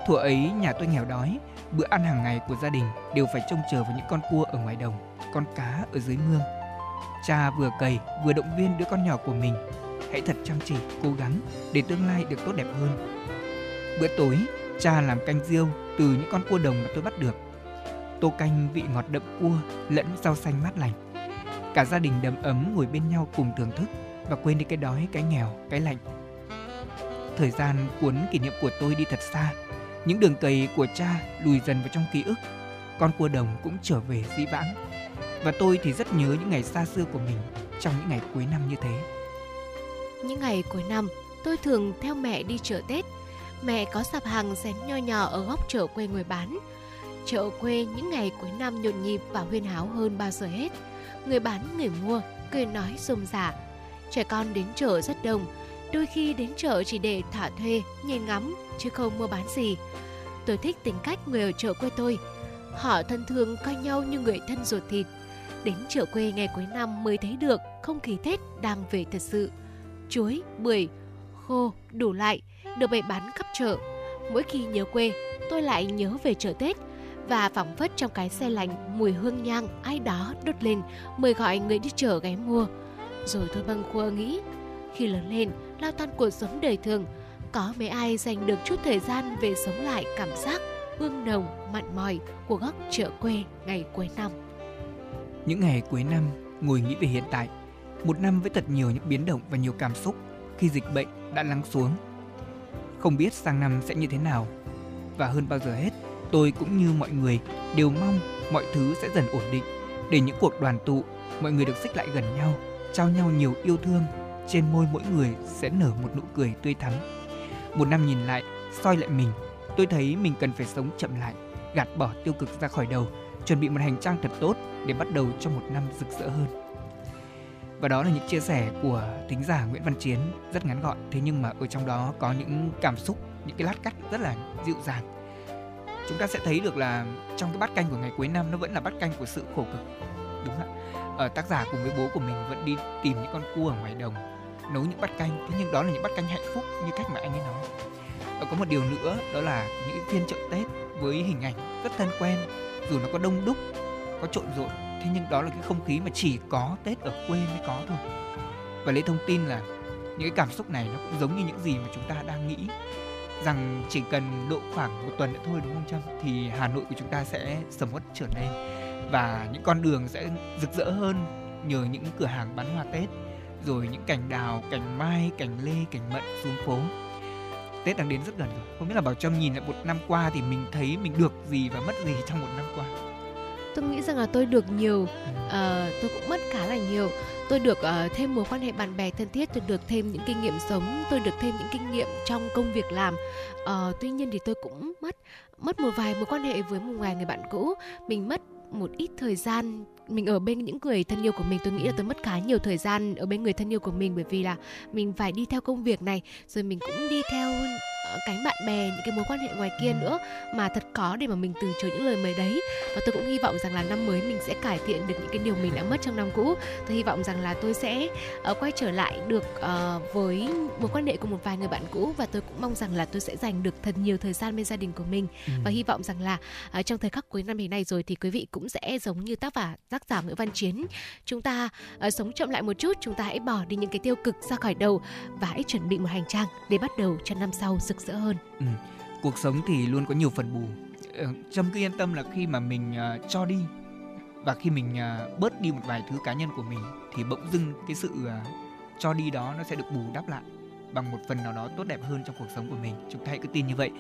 Thuở ấy nhà tôi nghèo đói, bữa ăn hàng ngày của gia đình đều phải trông chờ vào những con cua ở ngoài đồng, con cá ở dưới mương. Cha vừa cày vừa động viên đứa con nhỏ của mình, hãy thật chăm chỉ, cố gắng để tương lai được tốt đẹp hơn Bữa tối, cha làm canh riêu từ những con cua đồng mà tôi bắt được. Tô canh vị ngọt đậm cua lẫn rau xanh mát lành. Cả gia đình đầm ấm ngồi bên nhau cùng thưởng thức và quên đi cái đói, cái nghèo, cái lạnh. Thời gian cuốn kỷ niệm của tôi đi thật xa. Những đường cầy của cha lùi dần vào trong ký ức. Con cua đồng cũng trở về dĩ vãng. Và tôi thì rất nhớ những ngày xa xưa của mình trong những ngày cuối năm như thế. Những ngày cuối năm, tôi thường theo mẹ đi chợ Tết mẹ có sạp hàng rén nho nhỏ ở góc chợ quê người bán. Chợ quê những ngày cuối năm nhộn nhịp và huyên háo hơn bao giờ hết. Người bán, người mua, cười nói rôm rả. Trẻ con đến chợ rất đông, đôi khi đến chợ chỉ để thả thuê, nhìn ngắm, chứ không mua bán gì. Tôi thích tính cách người ở chợ quê tôi. Họ thân thương coi nhau như người thân ruột thịt. Đến chợ quê ngày cuối năm mới thấy được không khí Tết đang về thật sự. Chuối, bưởi, khô, đủ lại – được bày bán khắp chợ. Mỗi khi nhớ quê, tôi lại nhớ về chợ Tết và phảng phất trong cái xe lạnh mùi hương nhang ai đó đốt lên mời gọi người đi chợ ghé mua. Rồi tôi bâng khuơ nghĩ, khi lớn lên, lao tan cuộc sống đời thường, có mấy ai dành được chút thời gian về sống lại cảm giác hương nồng, mặn mòi của góc chợ quê ngày cuối năm. Những ngày cuối năm, ngồi nghĩ về hiện tại, một năm với thật nhiều những biến động và nhiều cảm xúc khi dịch bệnh đã lắng xuống không biết sang năm sẽ như thế nào. Và hơn bao giờ hết, tôi cũng như mọi người đều mong mọi thứ sẽ dần ổn định để những cuộc đoàn tụ, mọi người được xích lại gần nhau, trao nhau nhiều yêu thương, trên môi mỗi người sẽ nở một nụ cười tươi thắm. Một năm nhìn lại, soi lại mình, tôi thấy mình cần phải sống chậm lại, gạt bỏ tiêu cực ra khỏi đầu, chuẩn bị một hành trang thật tốt để bắt đầu cho một năm rực rỡ hơn. Và đó là những chia sẻ của thính giả Nguyễn Văn Chiến rất ngắn gọn thế nhưng mà ở trong đó có những cảm xúc, những cái lát cắt rất là dịu dàng. Chúng ta sẽ thấy được là trong cái bát canh của ngày cuối năm nó vẫn là bát canh của sự khổ cực. Đúng ạ. Ở tác giả cùng với bố của mình vẫn đi tìm những con cua ở ngoài đồng nấu những bát canh thế nhưng đó là những bát canh hạnh phúc như cách mà anh ấy nói và có một điều nữa đó là những phiên chợ Tết với hình ảnh rất thân quen dù nó có đông đúc có trộn rộn thế nhưng đó là cái không khí mà chỉ có Tết ở quê mới có thôi và lấy thông tin là những cái cảm xúc này nó cũng giống như những gì mà chúng ta đang nghĩ rằng chỉ cần độ khoảng một tuần nữa thôi đúng không Trâm thì Hà Nội của chúng ta sẽ sầm uất trở nên và những con đường sẽ rực rỡ hơn nhờ những cửa hàng bán hoa Tết rồi những cành đào, cành mai, cành lê, cành mận xuống phố. Tết đang đến rất gần rồi. Không biết là Bảo Trâm nhìn lại một năm qua thì mình thấy mình được gì và mất gì trong một năm qua. Tôi nghĩ rằng là tôi được nhiều, uh, tôi cũng mất khá là nhiều. Tôi được uh, thêm mối quan hệ bạn bè thân thiết, tôi được thêm những kinh nghiệm sống, tôi được thêm những kinh nghiệm trong công việc làm. Uh, tuy nhiên thì tôi cũng mất mất một vài mối quan hệ với một vài người bạn cũ. Mình mất một ít thời gian mình ở bên những người thân yêu của mình tôi nghĩ là tôi mất khá nhiều thời gian ở bên người thân yêu của mình bởi vì là mình phải đi theo công việc này rồi mình cũng đi theo cánh bạn bè những cái mối quan hệ ngoài kia nữa mà thật khó để mà mình từ chối những lời mời đấy. Và tôi cũng hy vọng rằng là năm mới mình sẽ cải thiện được những cái điều mình đã mất trong năm cũ. Tôi hy vọng rằng là tôi sẽ uh, quay trở lại được uh, với mối quan hệ của một vài người bạn cũ và tôi cũng mong rằng là tôi sẽ dành được thật nhiều thời gian bên gia đình của mình. Ừ. và hy vọng rằng là uh, trong thời khắc cuối năm này rồi thì quý vị cũng sẽ giống như tác giả tác giả Nguyễn Văn Chiến. Chúng ta uh, sống chậm lại một chút chúng ta hãy bỏ đi những cái tiêu cực ra khỏi đầu và hãy chuẩn bị một hành trang để bắt đầu cho năm sau rực rỡ hơn. Ừ. cuộc sống thì luôn có nhiều phần bù. Ờ, Trâm cứ yên tâm là khi mà mình uh, cho đi và khi mình uh, bớt đi một vài thứ cá nhân của mình thì bỗng dưng cái sự uh, cho đi đó nó sẽ được bù đắp lại bằng một phần nào đó tốt đẹp hơn trong cuộc sống của mình. Chúng ta hãy cứ tin như vậy.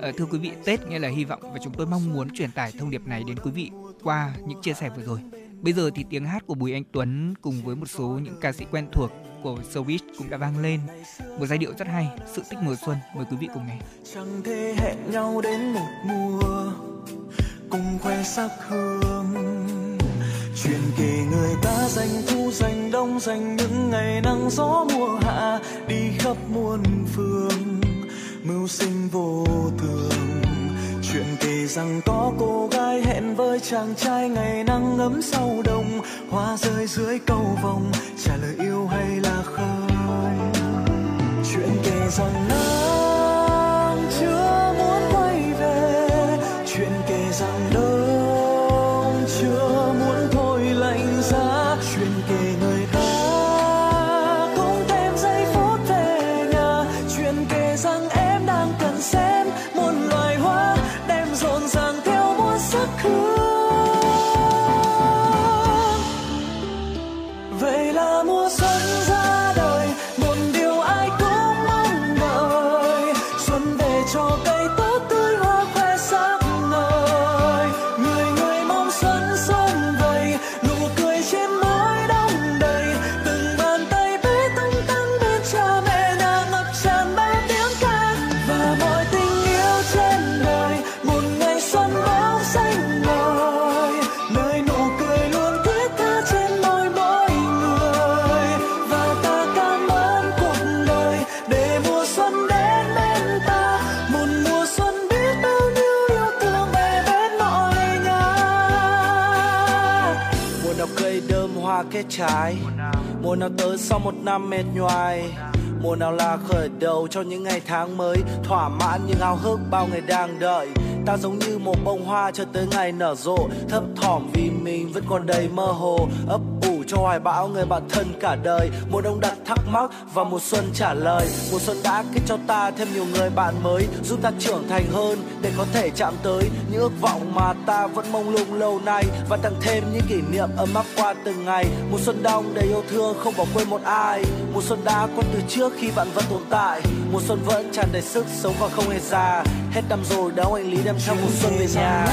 À, thưa quý vị tết nghĩa là hy vọng và chúng tôi mong muốn truyền tải thông điệp này đến quý vị qua những chia sẻ vừa rồi. Bây giờ thì tiếng hát của bùi anh tuấn cùng với một số những ca sĩ quen thuộc của showbiz cũng đã vang lên. Một giai điệu rất hay, sự tích mùa xuân. Mời quý vị cùng nghe. Chẳng thể hẹn nhau đến một mùa cùng khoe sắc hương. Chuyện kể người ta dành thu dành đông dành những ngày nắng gió mùa hạ đi khắp muôn phương. Mưu sinh vô thường chuyện kể rằng có cô gái hẹn với chàng trai ngày nắng ấm sau đông hoa rơi dưới cầu vồng, trả lời yêu hay là khơi. Chuyện kể rằng nắng chưa muốn quay về, chuyện kể rằng đông trái. Mùa nào tới sau một năm mệt nhoài. Mùa nào là khởi đầu cho những ngày tháng mới. Thỏa mãn những ao ước bao ngày đang đợi. Ta giống như một bông hoa cho tới ngày nở rộ. Thấp thỏm vì mình vẫn còn đầy mơ hồ. Ấp cho hoài bão người bạn thân cả đời. Mùa đông đặt thắc mắc và mùa xuân trả lời. Mùa xuân đã kết cho ta thêm nhiều người bạn mới, giúp ta trưởng thành hơn để có thể chạm tới những ước vọng mà ta vẫn mong lung lâu nay và tặng thêm những kỷ niệm ấm áp qua từng ngày. Mùa xuân đông đầy yêu thương, không bỏ quên một ai. Mùa xuân đã có từ trước khi bạn vẫn tồn tại. Mùa xuân vẫn tràn đầy sức sống và không hề già. Hết năm rồi đã anh lý đem theo mùa xuân về nhà.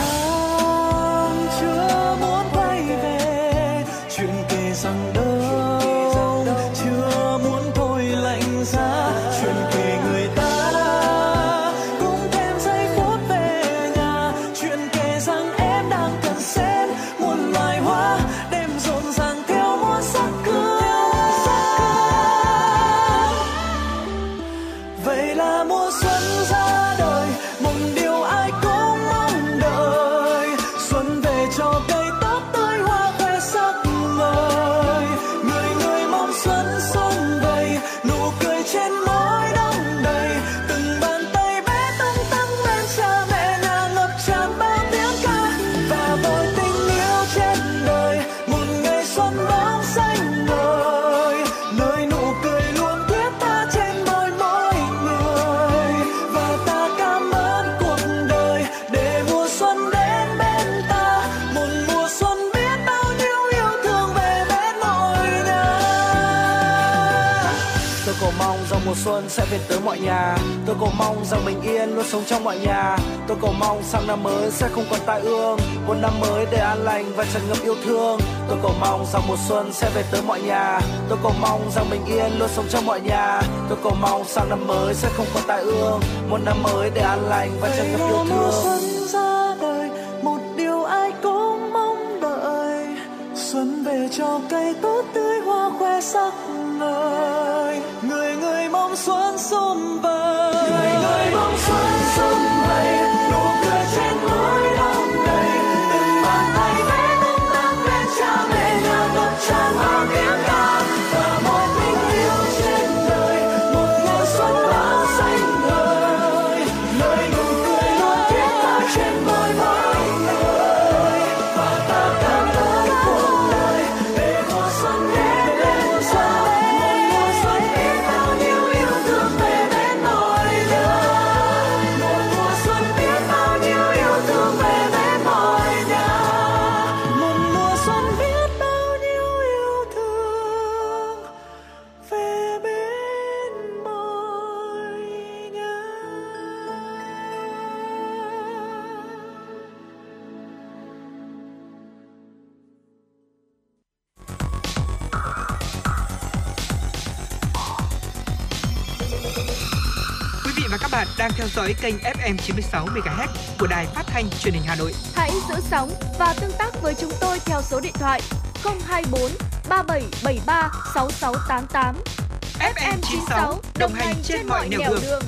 Chưa muốn quay chuyện kể mùa xuân sẽ về tới mọi nhà. Tôi cầu mong rằng bình yên luôn sống trong mọi nhà. Tôi cầu mong sang năm mới sẽ không còn tai ương. Một năm mới để an lành và tràn ngập yêu thương. Tôi cầu mong rằng mùa xuân sẽ về tới mọi nhà. Tôi cầu mong rằng bình yên luôn sống trong mọi nhà. Tôi cầu mong sang năm mới sẽ không còn tai ương. Một năm mới để an lành và tràn ngập yêu thương. xuân ra đời một điều ai cũng mong đợi. Xuân về cho cây tốt tươi hoa khoe sắc ngời người mong xuân sum vầy người người mong xuân và các bạn đang theo dõi kênh FM 96 MHz của đài phát thanh truyền hình Hà Nội. Hãy giữ sóng và tương tác với chúng tôi theo số điện thoại 024 3773 6688. FM 96 đồng hành trên mọi nẻo đường.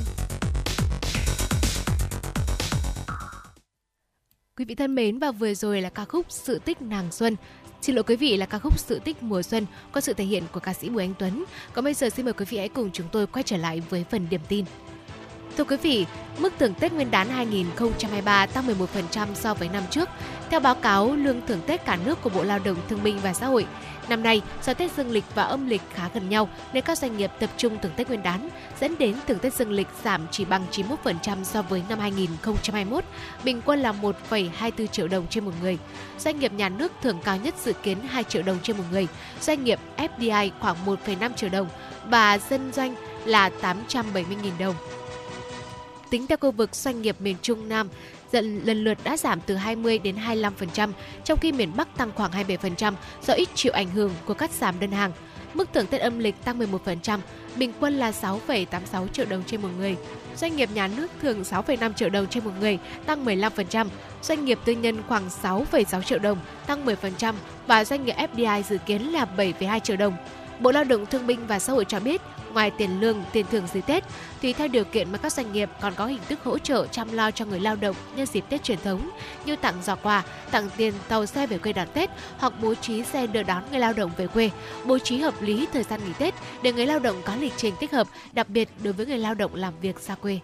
Quý vị thân mến và vừa rồi là ca khúc Sự tích nàng xuân. Xin lỗi quý vị là ca khúc Sự tích mùa xuân có sự thể hiện của ca sĩ Bùi Anh Tuấn. Còn bây giờ xin mời quý vị hãy cùng chúng tôi quay trở lại với phần điểm tin. Thưa quý vị, mức thưởng Tết Nguyên đán 2023 tăng 11% so với năm trước. Theo báo cáo lương thưởng Tết cả nước của Bộ Lao động Thương binh và Xã hội, năm nay do Tết dương lịch và âm lịch khá gần nhau nên các doanh nghiệp tập trung thưởng Tết Nguyên đán, dẫn đến thưởng Tết dương lịch giảm chỉ bằng 91% so với năm 2021, bình quân là 1,24 triệu đồng trên một người. Doanh nghiệp nhà nước thưởng cao nhất dự kiến 2 triệu đồng trên một người, doanh nghiệp FDI khoảng 1,5 triệu đồng và dân doanh là 870.000 đồng. Tính theo khu vực doanh nghiệp miền Trung Nam, dần lần lượt đã giảm từ 20 đến 25%, trong khi miền Bắc tăng khoảng 27% do ít chịu ảnh hưởng của cắt giảm đơn hàng. Mức thưởng Tết âm lịch tăng 11%, bình quân là 6,86 triệu đồng trên một người. Doanh nghiệp nhà nước thường 6,5 triệu đồng trên một người, tăng 15%. Doanh nghiệp tư nhân khoảng 6,6 triệu đồng, tăng 10% và doanh nghiệp FDI dự kiến là 7,2 triệu đồng. Bộ Lao động Thương binh và Xã hội cho biết, ngoài tiền lương, tiền thưởng dịp Tết, thì theo điều kiện mà các doanh nghiệp còn có hình thức hỗ trợ chăm lo cho người lao động nhân dịp Tết truyền thống như tặng giỏ quà, tặng tiền tàu xe về quê đón Tết hoặc bố trí xe đưa đón người lao động về quê, bố trí hợp lý thời gian nghỉ Tết để người lao động có lịch trình thích hợp, đặc biệt đối với người lao động làm việc xa quê.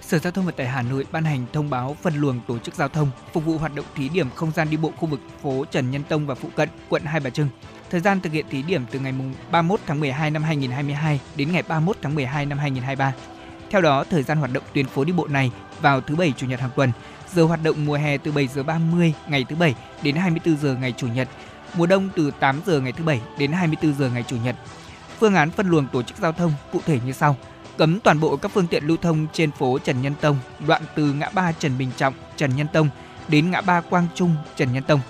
Sở Giao thông Vận tải Hà Nội ban hành thông báo phân luồng tổ chức giao thông phục vụ hoạt động thí điểm không gian đi bộ khu vực phố Trần Nhân Tông và phụ cận, quận Hai Bà Trưng. Thời gian thực hiện thí điểm từ ngày 31 tháng 12 năm 2022 đến ngày 31 tháng 12 năm 2023. Theo đó, thời gian hoạt động tuyến phố đi bộ này vào thứ bảy chủ nhật hàng tuần, giờ hoạt động mùa hè từ 7 giờ 30 ngày thứ bảy đến 24 giờ ngày chủ nhật, mùa đông từ 8 giờ ngày thứ bảy đến 24 giờ ngày chủ nhật. Phương án phân luồng tổ chức giao thông cụ thể như sau: cấm toàn bộ các phương tiện lưu thông trên phố Trần Nhân Tông, đoạn từ ngã ba Trần Bình Trọng, Trần Nhân Tông đến ngã ba Quang Trung, Trần Nhân Tông.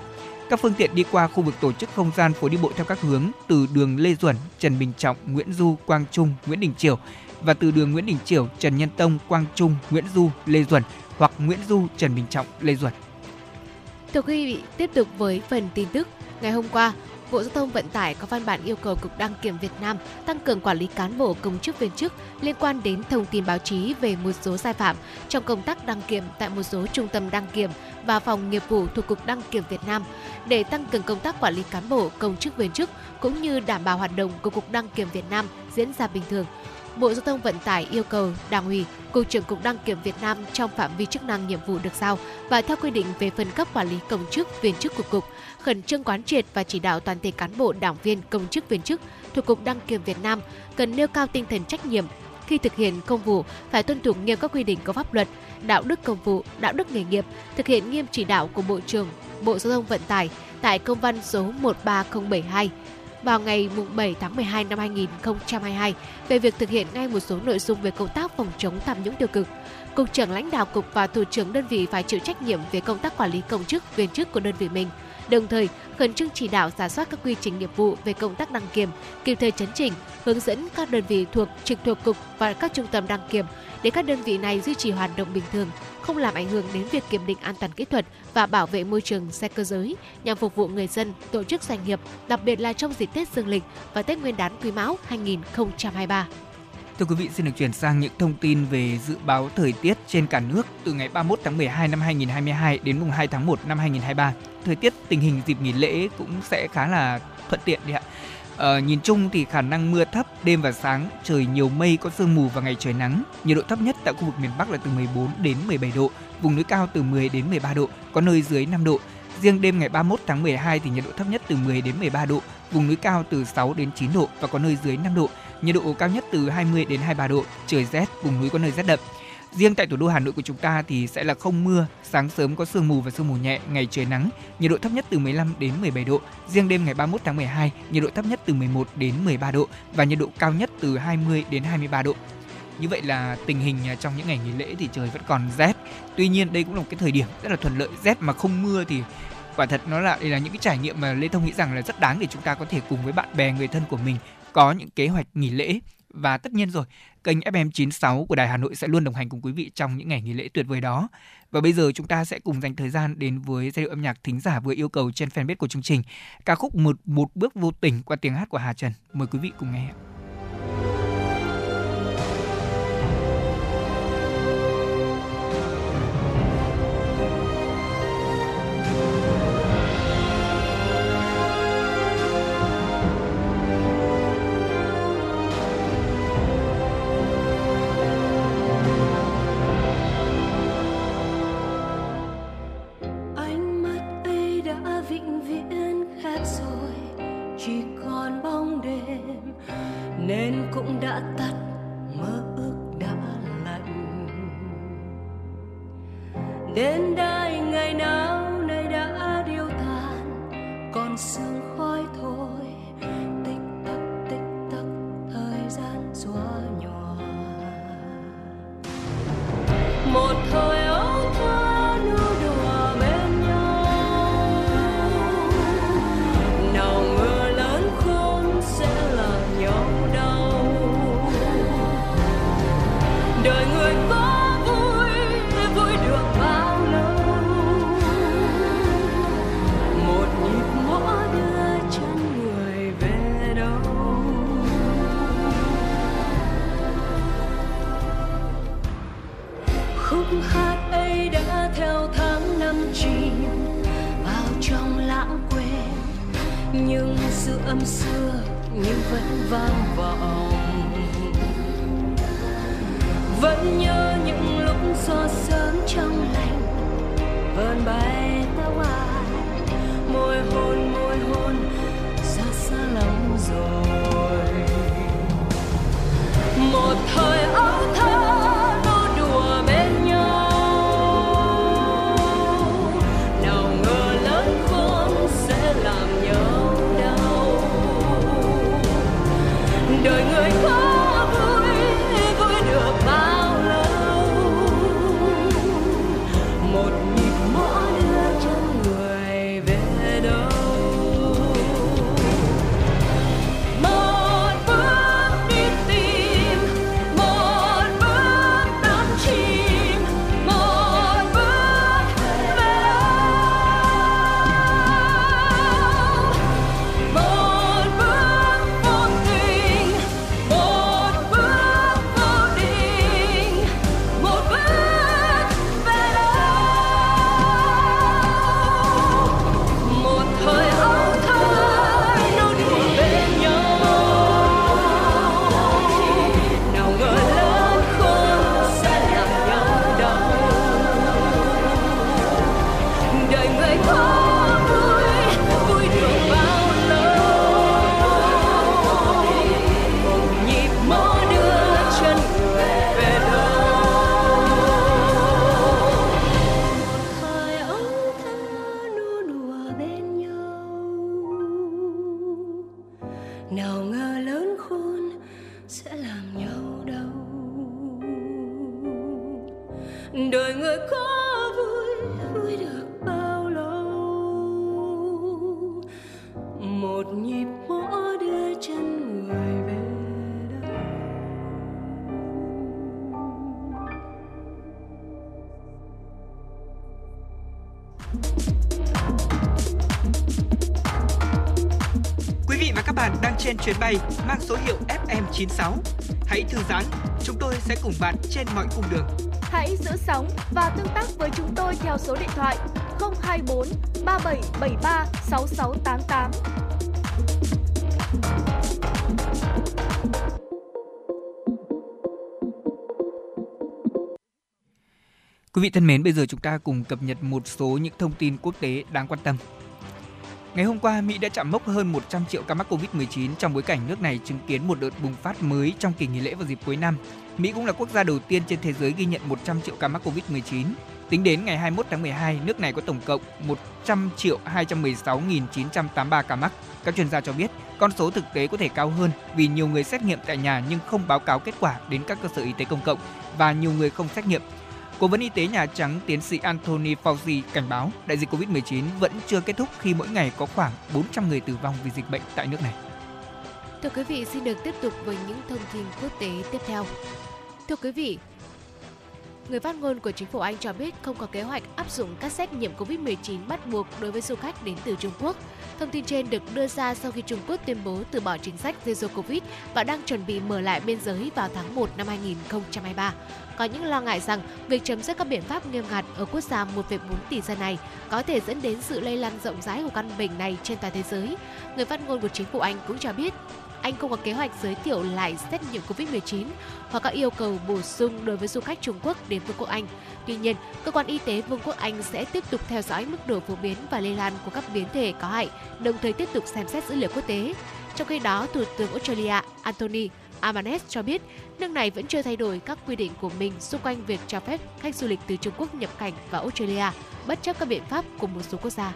Các phương tiện đi qua khu vực tổ chức không gian phố đi bộ theo các hướng từ đường Lê Duẩn, Trần Bình Trọng, Nguyễn Du, Quang Trung, Nguyễn Đình Chiểu và từ đường Nguyễn Đình Chiểu, Trần Nhân Tông, Quang Trung, Nguyễn Du, Lê Duẩn hoặc Nguyễn Du, Trần Bình Trọng, Lê Duẩn. Thưa quý vị, tiếp tục với phần tin tức. Ngày hôm qua, Bộ Giao thông Vận tải có văn bản yêu cầu Cục Đăng kiểm Việt Nam tăng cường quản lý cán bộ công chức viên chức liên quan đến thông tin báo chí về một số sai phạm trong công tác đăng kiểm tại một số trung tâm đăng kiểm và phòng nghiệp vụ thuộc Cục Đăng kiểm Việt Nam để tăng cường công tác quản lý cán bộ công chức viên chức cũng như đảm bảo hoạt động của Cục Đăng kiểm Việt Nam diễn ra bình thường. Bộ Giao thông Vận tải yêu cầu Đảng ủy, Cục trưởng Cục Đăng kiểm Việt Nam trong phạm vi chức năng nhiệm vụ được giao và theo quy định về phân cấp quản lý công chức viên chức của cục, khẩn trương quán triệt và chỉ đạo toàn thể cán bộ đảng viên công chức viên chức thuộc Cục Đăng kiểm Việt Nam cần nêu cao tinh thần trách nhiệm khi thực hiện công vụ phải tuân thủ nghiêm các quy định của pháp luật, đạo đức công vụ, đạo đức nghề nghiệp, thực hiện nghiêm chỉ đạo của Bộ trưởng Bộ Giao thông Vận tải tại công văn số 13072 vào ngày 7 tháng 12 năm 2022 về việc thực hiện ngay một số nội dung về công tác phòng chống tham nhũng tiêu cực. Cục trưởng lãnh đạo cục và thủ trưởng đơn vị phải chịu trách nhiệm về công tác quản lý công chức, viên chức của đơn vị mình. Đồng thời, khẩn trương chỉ đạo giả soát các quy trình nghiệp vụ về công tác đăng kiểm, kịp thời chấn chỉnh, hướng dẫn các đơn vị thuộc trực thuộc cục và các trung tâm đăng kiểm để các đơn vị này duy trì hoạt động bình thường, không làm ảnh hưởng đến việc kiểm định an toàn kỹ thuật và bảo vệ môi trường xe cơ giới nhằm phục vụ người dân, tổ chức doanh nghiệp, đặc biệt là trong dịp Tết Dương lịch và Tết Nguyên đán Quý Mão 2023. Thưa quý vị, xin được chuyển sang những thông tin về dự báo thời tiết trên cả nước từ ngày 31 tháng 12 năm 2022 đến mùng 2 tháng 1 năm 2023. Thời tiết tình hình dịp nghỉ lễ cũng sẽ khá là thuận tiện đi ạ. Ờ, nhìn chung thì khả năng mưa thấp, đêm và sáng trời nhiều mây có sương mù và ngày trời nắng. Nhiệt độ thấp nhất tại khu vực miền Bắc là từ 14 đến 17 độ, vùng núi cao từ 10 đến 13 độ, có nơi dưới 5 độ. Riêng đêm ngày 31 tháng 12 thì nhiệt độ thấp nhất từ 10 đến 13 độ, vùng núi cao từ 6 đến 9 độ và có nơi dưới 5 độ. Nhiệt độ cao nhất từ 20 đến 23 độ, trời rét, vùng núi có nơi rét đậm. Riêng tại thủ đô Hà Nội của chúng ta thì sẽ là không mưa, sáng sớm có sương mù và sương mù nhẹ, ngày trời nắng, nhiệt độ thấp nhất từ 15 đến 17 độ. Riêng đêm ngày 31 tháng 12, nhiệt độ thấp nhất từ 11 đến 13 độ và nhiệt độ cao nhất từ 20 đến 23 độ. Như vậy là tình hình à, trong những ngày nghỉ lễ thì trời vẫn còn rét. Tuy nhiên đây cũng là một cái thời điểm rất là thuận lợi rét mà không mưa thì quả thật nó là đây là những cái trải nghiệm mà Lê Thông nghĩ rằng là rất đáng để chúng ta có thể cùng với bạn bè người thân của mình có những kế hoạch nghỉ lễ và tất nhiên rồi, kênh FM 96 của Đài Hà Nội sẽ luôn đồng hành cùng quý vị trong những ngày nghỉ lễ tuyệt vời đó. Và bây giờ chúng ta sẽ cùng dành thời gian đến với giai điệu âm nhạc thính giả vừa yêu cầu trên fanpage của chương trình. Ca khúc một một bước vô tình qua tiếng hát của Hà Trần. Mời quý vị cùng nghe. Ạ. đến âm xưa, nhưng vẫn vang vọng. Vẫn nhớ những lúc gió sớm trong lành vườn bay tao ai môi hôn FM96. Hãy thư giãn, chúng tôi sẽ cùng bạn trên mọi cung đường. Hãy giữ sóng và tương tác với chúng tôi theo số điện thoại 024 3773 6688. Quý vị thân mến, bây giờ chúng ta cùng cập nhật một số những thông tin quốc tế đáng quan tâm. Ngày hôm qua, Mỹ đã chạm mốc hơn 100 triệu ca mắc Covid-19 trong bối cảnh nước này chứng kiến một đợt bùng phát mới trong kỳ nghỉ lễ vào dịp cuối năm. Mỹ cũng là quốc gia đầu tiên trên thế giới ghi nhận 100 triệu ca mắc Covid-19. Tính đến ngày 21 tháng 12, nước này có tổng cộng 100 triệu 216.983 ca mắc. Các chuyên gia cho biết, con số thực tế có thể cao hơn vì nhiều người xét nghiệm tại nhà nhưng không báo cáo kết quả đến các cơ sở y tế công cộng và nhiều người không xét nghiệm Cố vấn y tế Nhà Trắng tiến sĩ Anthony Fauci cảnh báo đại dịch COVID-19 vẫn chưa kết thúc khi mỗi ngày có khoảng 400 người tử vong vì dịch bệnh tại nước này. Thưa quý vị, xin được tiếp tục với những thông tin quốc tế tiếp theo. Thưa quý vị, Người phát ngôn của chính phủ Anh cho biết không có kế hoạch áp dụng các xét nghiệm COVID-19 bắt buộc đối với du khách đến từ Trung Quốc. Thông tin trên được đưa ra sau khi Trung Quốc tuyên bố từ bỏ chính sách Zero Covid và đang chuẩn bị mở lại biên giới vào tháng 1 năm 2023. Có những lo ngại rằng việc chấm dứt các biện pháp nghiêm ngặt ở quốc gia 1,4 tỷ dân này có thể dẫn đến sự lây lan rộng rãi của căn bệnh này trên toàn thế giới. Người phát ngôn của chính phủ Anh cũng cho biết anh không có kế hoạch giới thiệu lại xét nghiệm COVID-19 hoặc các yêu cầu bổ sung đối với du khách Trung Quốc đến Vương quốc Anh. Tuy nhiên, cơ quan y tế Vương quốc Anh sẽ tiếp tục theo dõi mức độ phổ biến và lây lan của các biến thể có hại, đồng thời tiếp tục xem xét dữ liệu quốc tế. Trong khi đó, Thủ tướng Australia Anthony Albanese cho biết nước này vẫn chưa thay đổi các quy định của mình xung quanh việc cho phép khách du lịch từ Trung Quốc nhập cảnh vào Australia, bất chấp các biện pháp của một số quốc gia.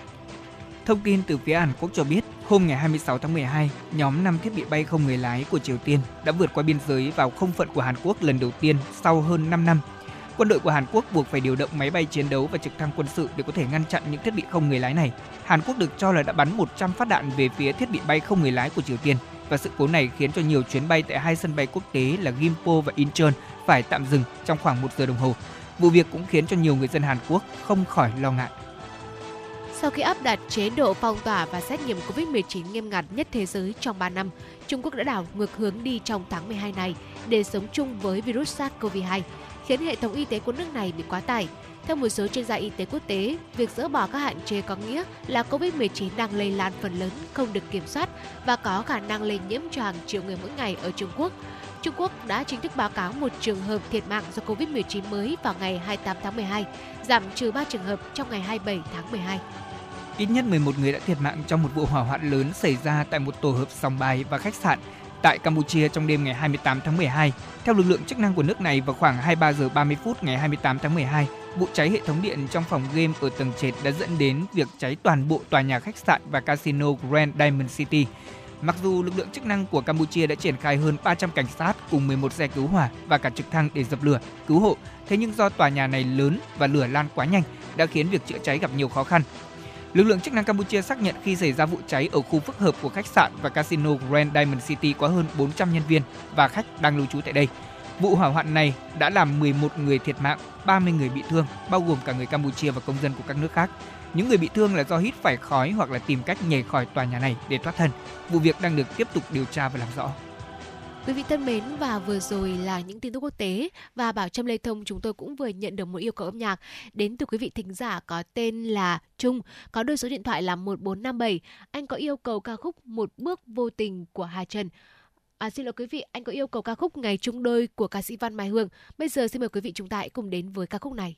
Thông tin từ phía Hàn Quốc cho biết, hôm ngày 26 tháng 12, nhóm 5 thiết bị bay không người lái của Triều Tiên đã vượt qua biên giới vào không phận của Hàn Quốc lần đầu tiên sau hơn 5 năm. Quân đội của Hàn Quốc buộc phải điều động máy bay chiến đấu và trực thăng quân sự để có thể ngăn chặn những thiết bị không người lái này. Hàn Quốc được cho là đã bắn 100 phát đạn về phía thiết bị bay không người lái của Triều Tiên và sự cố này khiến cho nhiều chuyến bay tại hai sân bay quốc tế là Gimpo và Incheon phải tạm dừng trong khoảng một giờ đồng hồ. Vụ việc cũng khiến cho nhiều người dân Hàn Quốc không khỏi lo ngại. Sau khi áp đặt chế độ phong tỏa và xét nghiệm COVID-19 nghiêm ngặt nhất thế giới trong 3 năm, Trung Quốc đã đảo ngược hướng đi trong tháng 12 này để sống chung với virus SARS-CoV-2, khiến hệ thống y tế của nước này bị quá tải. Theo một số chuyên gia y tế quốc tế, việc dỡ bỏ các hạn chế có nghĩa là COVID-19 đang lây lan phần lớn không được kiểm soát và có khả năng lây nhiễm cho hàng triệu người mỗi ngày ở Trung Quốc. Trung Quốc đã chính thức báo cáo một trường hợp thiệt mạng do COVID-19 mới vào ngày 28 tháng 12, giảm trừ 3 trường hợp trong ngày 27 tháng 12. Ít nhất 11 người đã thiệt mạng trong một vụ hỏa hoạn lớn xảy ra tại một tổ hợp sòng bài và khách sạn tại Campuchia trong đêm ngày 28 tháng 12. Theo lực lượng chức năng của nước này vào khoảng 23 giờ 30 phút ngày 28 tháng 12, vụ cháy hệ thống điện trong phòng game ở tầng trệt đã dẫn đến việc cháy toàn bộ tòa nhà khách sạn và casino Grand Diamond City. Mặc dù lực lượng chức năng của Campuchia đã triển khai hơn 300 cảnh sát cùng 11 xe cứu hỏa và cả trực thăng để dập lửa, cứu hộ, thế nhưng do tòa nhà này lớn và lửa lan quá nhanh đã khiến việc chữa cháy gặp nhiều khó khăn. Lực lượng chức năng Campuchia xác nhận khi xảy ra vụ cháy ở khu phức hợp của khách sạn và casino Grand Diamond City có hơn 400 nhân viên và khách đang lưu trú tại đây. Vụ hỏa hoạn này đã làm 11 người thiệt mạng, 30 người bị thương, bao gồm cả người Campuchia và công dân của các nước khác. Những người bị thương là do hít phải khói hoặc là tìm cách nhảy khỏi tòa nhà này để thoát thân. Vụ việc đang được tiếp tục điều tra và làm rõ. Quý vị thân mến và vừa rồi là những tin tức quốc tế và Bảo Trâm Lê Thông chúng tôi cũng vừa nhận được một yêu cầu âm nhạc đến từ quý vị thính giả có tên là Trung, có đôi số điện thoại là 1457. Anh có yêu cầu ca khúc Một bước vô tình của Hà Trần. À, xin lỗi quý vị, anh có yêu cầu ca khúc Ngày chung đôi của ca sĩ Văn Mai Hương. Bây giờ xin mời quý vị chúng ta hãy cùng đến với ca khúc này.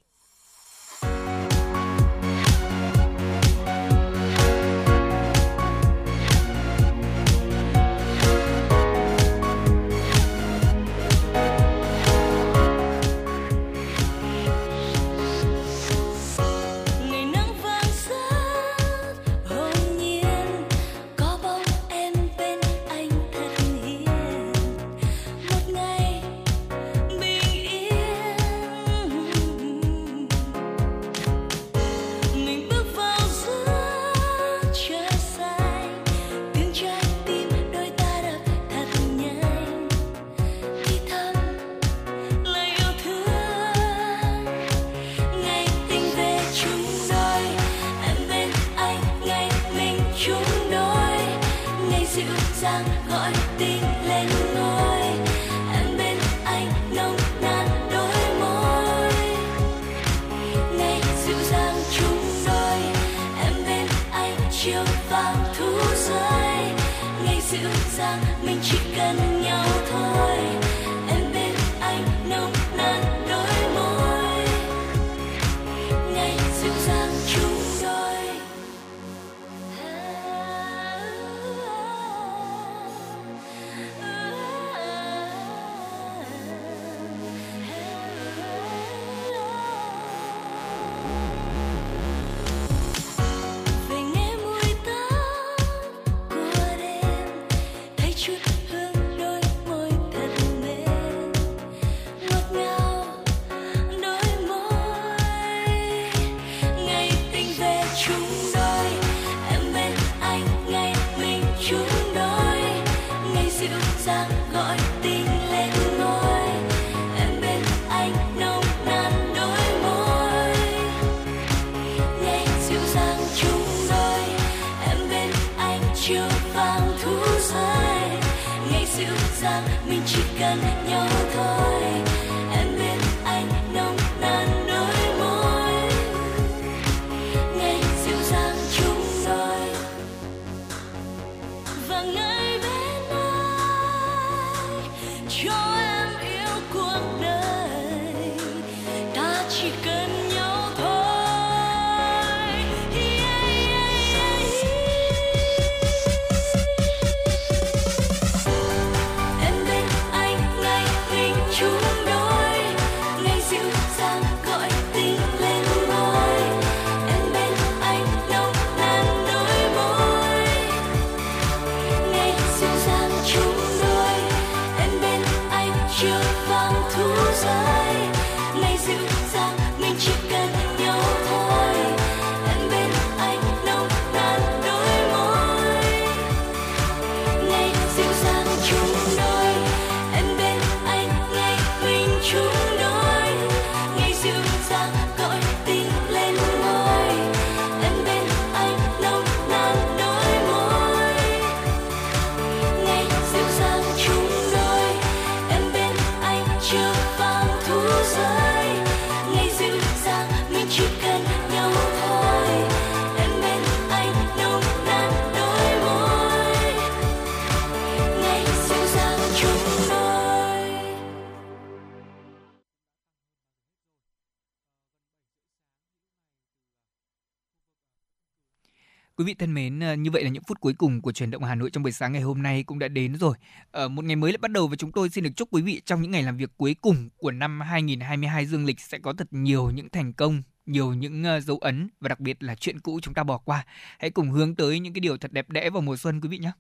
Như vậy là những phút cuối cùng của chuyển động Hà Nội trong buổi sáng ngày hôm nay cũng đã đến rồi. Ở một ngày mới lại bắt đầu và chúng tôi xin được chúc quý vị trong những ngày làm việc cuối cùng của năm 2022 dương lịch sẽ có thật nhiều những thành công, nhiều những ờ, dấu ấn và đặc biệt là chuyện cũ chúng ta bỏ qua. Hãy cùng hướng tới những cái điều thật đẹp đẽ vào mùa xuân quý vị nhé.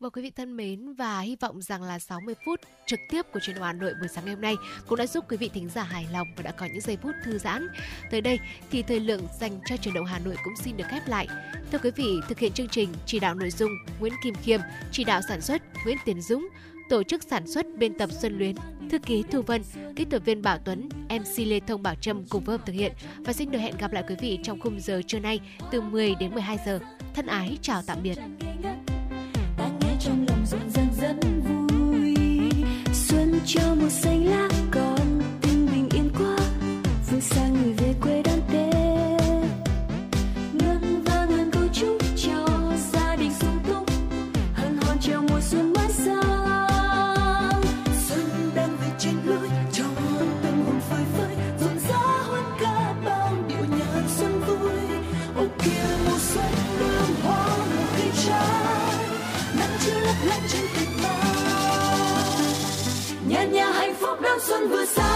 Và quý vị thân mến và hy vọng rằng là 60 phút trực tiếp của truyền hình Hà Nội buổi sáng ngày hôm nay cũng đã giúp quý vị thính giả hài lòng và đã có những giây phút thư giãn. Tới đây thì thời lượng dành cho truyền động Hà Nội cũng xin được khép lại. Thưa quý vị, thực hiện chương trình chỉ đạo nội dung Nguyễn Kim Khiêm, chỉ đạo sản xuất Nguyễn Tiến Dũng, tổ chức sản xuất biên tập Xuân Luyến, thư ký Thu Vân, kỹ thuật viên Bảo Tuấn, MC Lê Thông Bảo Trâm cùng phối hợp thực hiện và xin được hẹn gặp lại quý vị trong khung giờ trưa nay từ 10 đến 12 giờ. Thân ái chào tạm biệt. Xuân cho xuân vừa sang